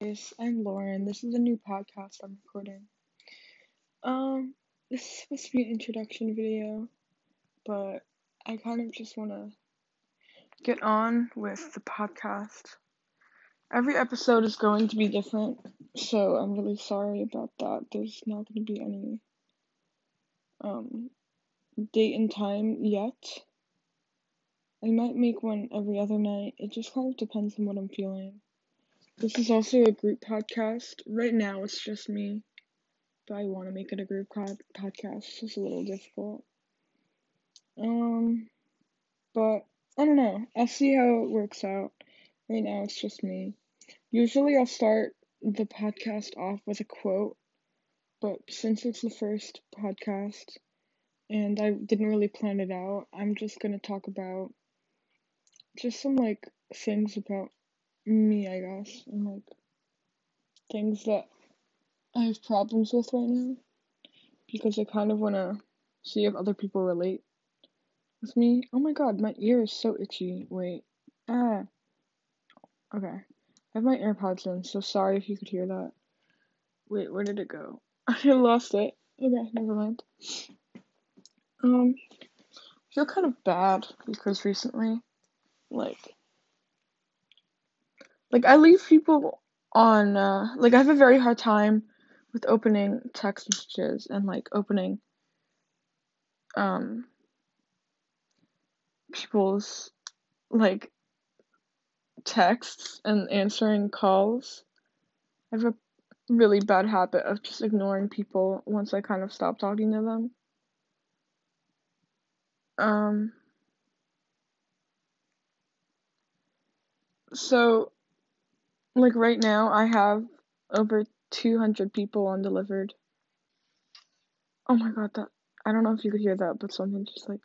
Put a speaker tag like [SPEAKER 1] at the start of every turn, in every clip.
[SPEAKER 1] guys, I'm Lauren. This is a new podcast I'm recording. Um, this is supposed to be an introduction video, but I kind of just want to get on with the podcast. Every episode is going to be different, so I'm really sorry about that. There's not going to be any um date and time yet. I might make one every other night. It just kind of depends on what I'm feeling. This is also a group podcast. Right now it's just me, but I want to make it a group pod- podcast. It's a little difficult. Um, but I don't know. I'll see how it works out. Right now it's just me. Usually I'll start the podcast off with a quote, but since it's the first podcast and I didn't really plan it out, I'm just gonna talk about just some like things about me, I guess, and like things that I have problems with right now because I kind of want to see if other people relate with me. Oh my god, my ear is so itchy. Wait. Ah. Okay. I have my AirPods in, so sorry if you could hear that. Wait, where did it go? I lost it. Okay, never mind. Um, I feel kind of bad because recently, like, like I leave people on uh like I have a very hard time with opening text messages and like opening um people's like texts and answering calls. I have a really bad habit of just ignoring people once I kind of stop talking to them. Um so like right now I have over 200 people undelivered. Oh my god, that I don't know if you could hear that, but something just like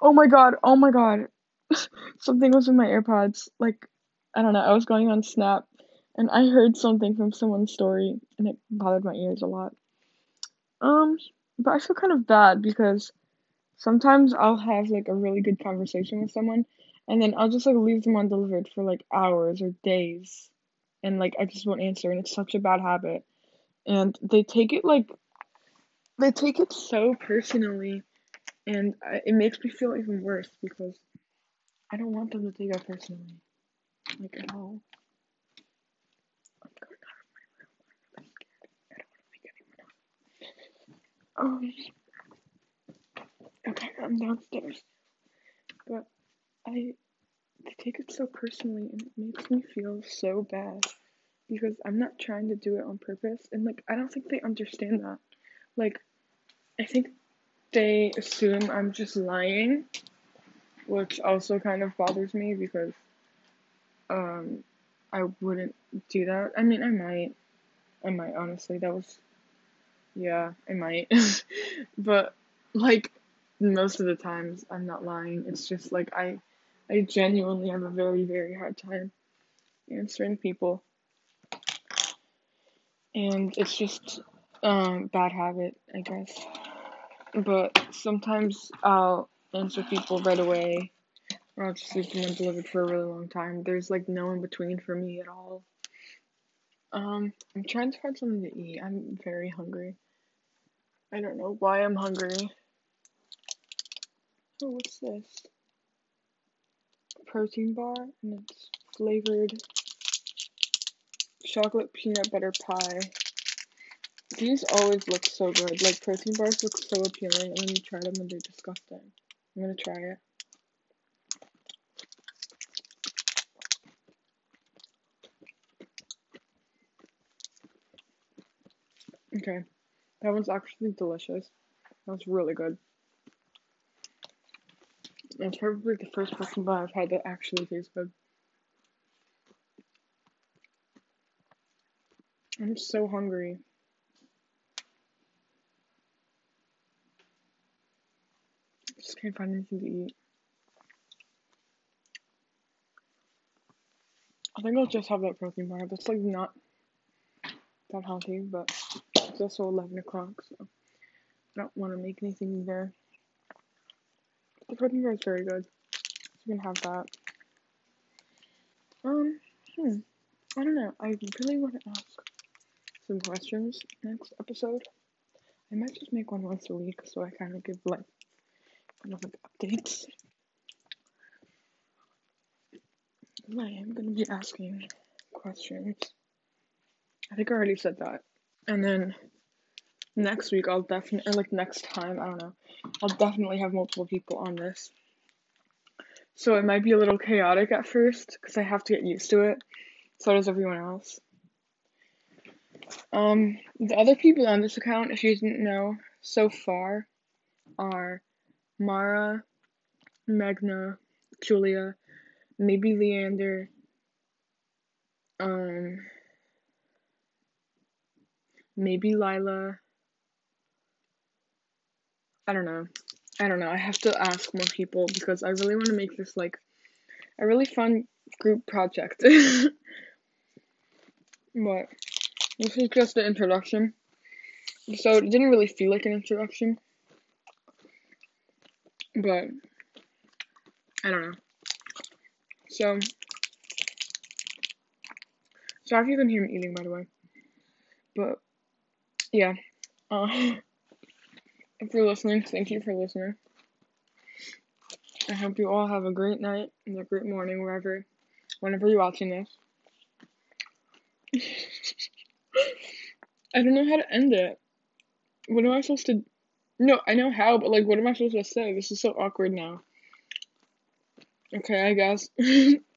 [SPEAKER 1] Oh my god, oh my god. something was in my AirPods. Like I don't know, I was going on Snap and I heard something from someone's story and it bothered my ears a lot. Um, but I feel kind of bad because sometimes I'll have like a really good conversation with someone and then I'll just like leave them undelivered for like hours or days and like I just won't answer and it's such a bad habit. And they take it like they take it so personally and I, it makes me feel even worse because I don't want them to take it personally. Like at all. Um Okay, I'm downstairs. I they take it so personally and it makes me feel so bad because I'm not trying to do it on purpose and like I don't think they understand that. Like I think they assume I'm just lying, which also kind of bothers me because um I wouldn't do that. I mean, I might. I might honestly. That was yeah, I might. but like most of the times I'm not lying. It's just like I I genuinely have a very very hard time answering people. And it's just um bad habit, I guess. But sometimes I'll answer people right away or I'll just leave them undelivered for a really long time. There's like no in between for me at all. Um, I'm trying to find something to eat. I'm very hungry. I don't know why I'm hungry. Oh, what's this? Protein bar, and it's flavored chocolate peanut butter pie. These always look so good. Like protein bars look so appealing, and then you try them and they're disgusting. I'm gonna try it. Okay, that one's actually delicious. That was really good. It's probably the first protein bar I've had that actually tastes good. I'm so hungry. Just can't find anything to eat. I think I'll just have that protein bar. That's like not that healthy, but it's also 11 o'clock, so I don't want to make anything either. The protein bar is very good. You can have that. Um, hmm. I don't know. I really want to ask some questions next episode. I might just make one once a week so I kind of give like kind of like updates. I am gonna be asking questions. I think I already said that. And then next week I'll definitely, like next time, I don't know, I'll definitely have multiple people on this. So it might be a little chaotic at first because I have to get used to it. So does everyone else. Um, the other people on this account, if you didn't know, so far are Mara, Magna, Julia, maybe Leander, um, maybe Lila. I don't know. I don't know. I have to ask more people because I really want to make this like a really fun group project. but this is just the introduction. So it didn't really feel like an introduction. But I don't know. So sorry if you can hear me eating by the way. But yeah. Uh, you're listening, thank you for listening. I hope you all have a great night and a great morning wherever whenever you're watching this. I don't know how to end it. What am I supposed to No, I know how, but like what am I supposed to say? This is so awkward now. Okay, I guess.